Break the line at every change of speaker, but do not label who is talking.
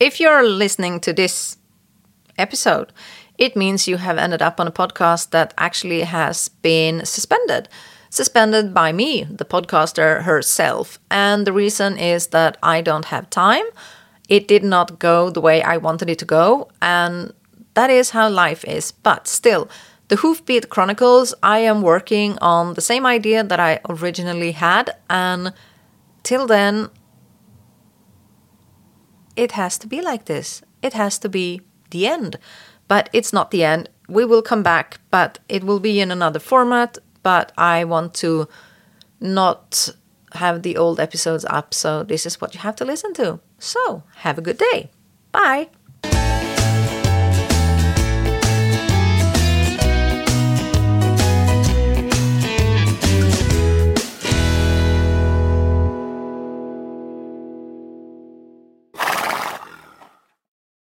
If you're listening to this episode, it means you have ended up on a podcast that actually has been suspended. Suspended by me, the podcaster herself. And the reason is that I don't have time. It did not go the way I wanted it to go. And that is how life is. But still, the Hoofbeat Chronicles, I am working on the same idea that I originally had. And till then, it has to be like this. It has to be the end. But it's not the end. We will come back, but it will be in another format. But I want to not have the old episodes up, so this is what you have to listen to. So, have a good day. Bye.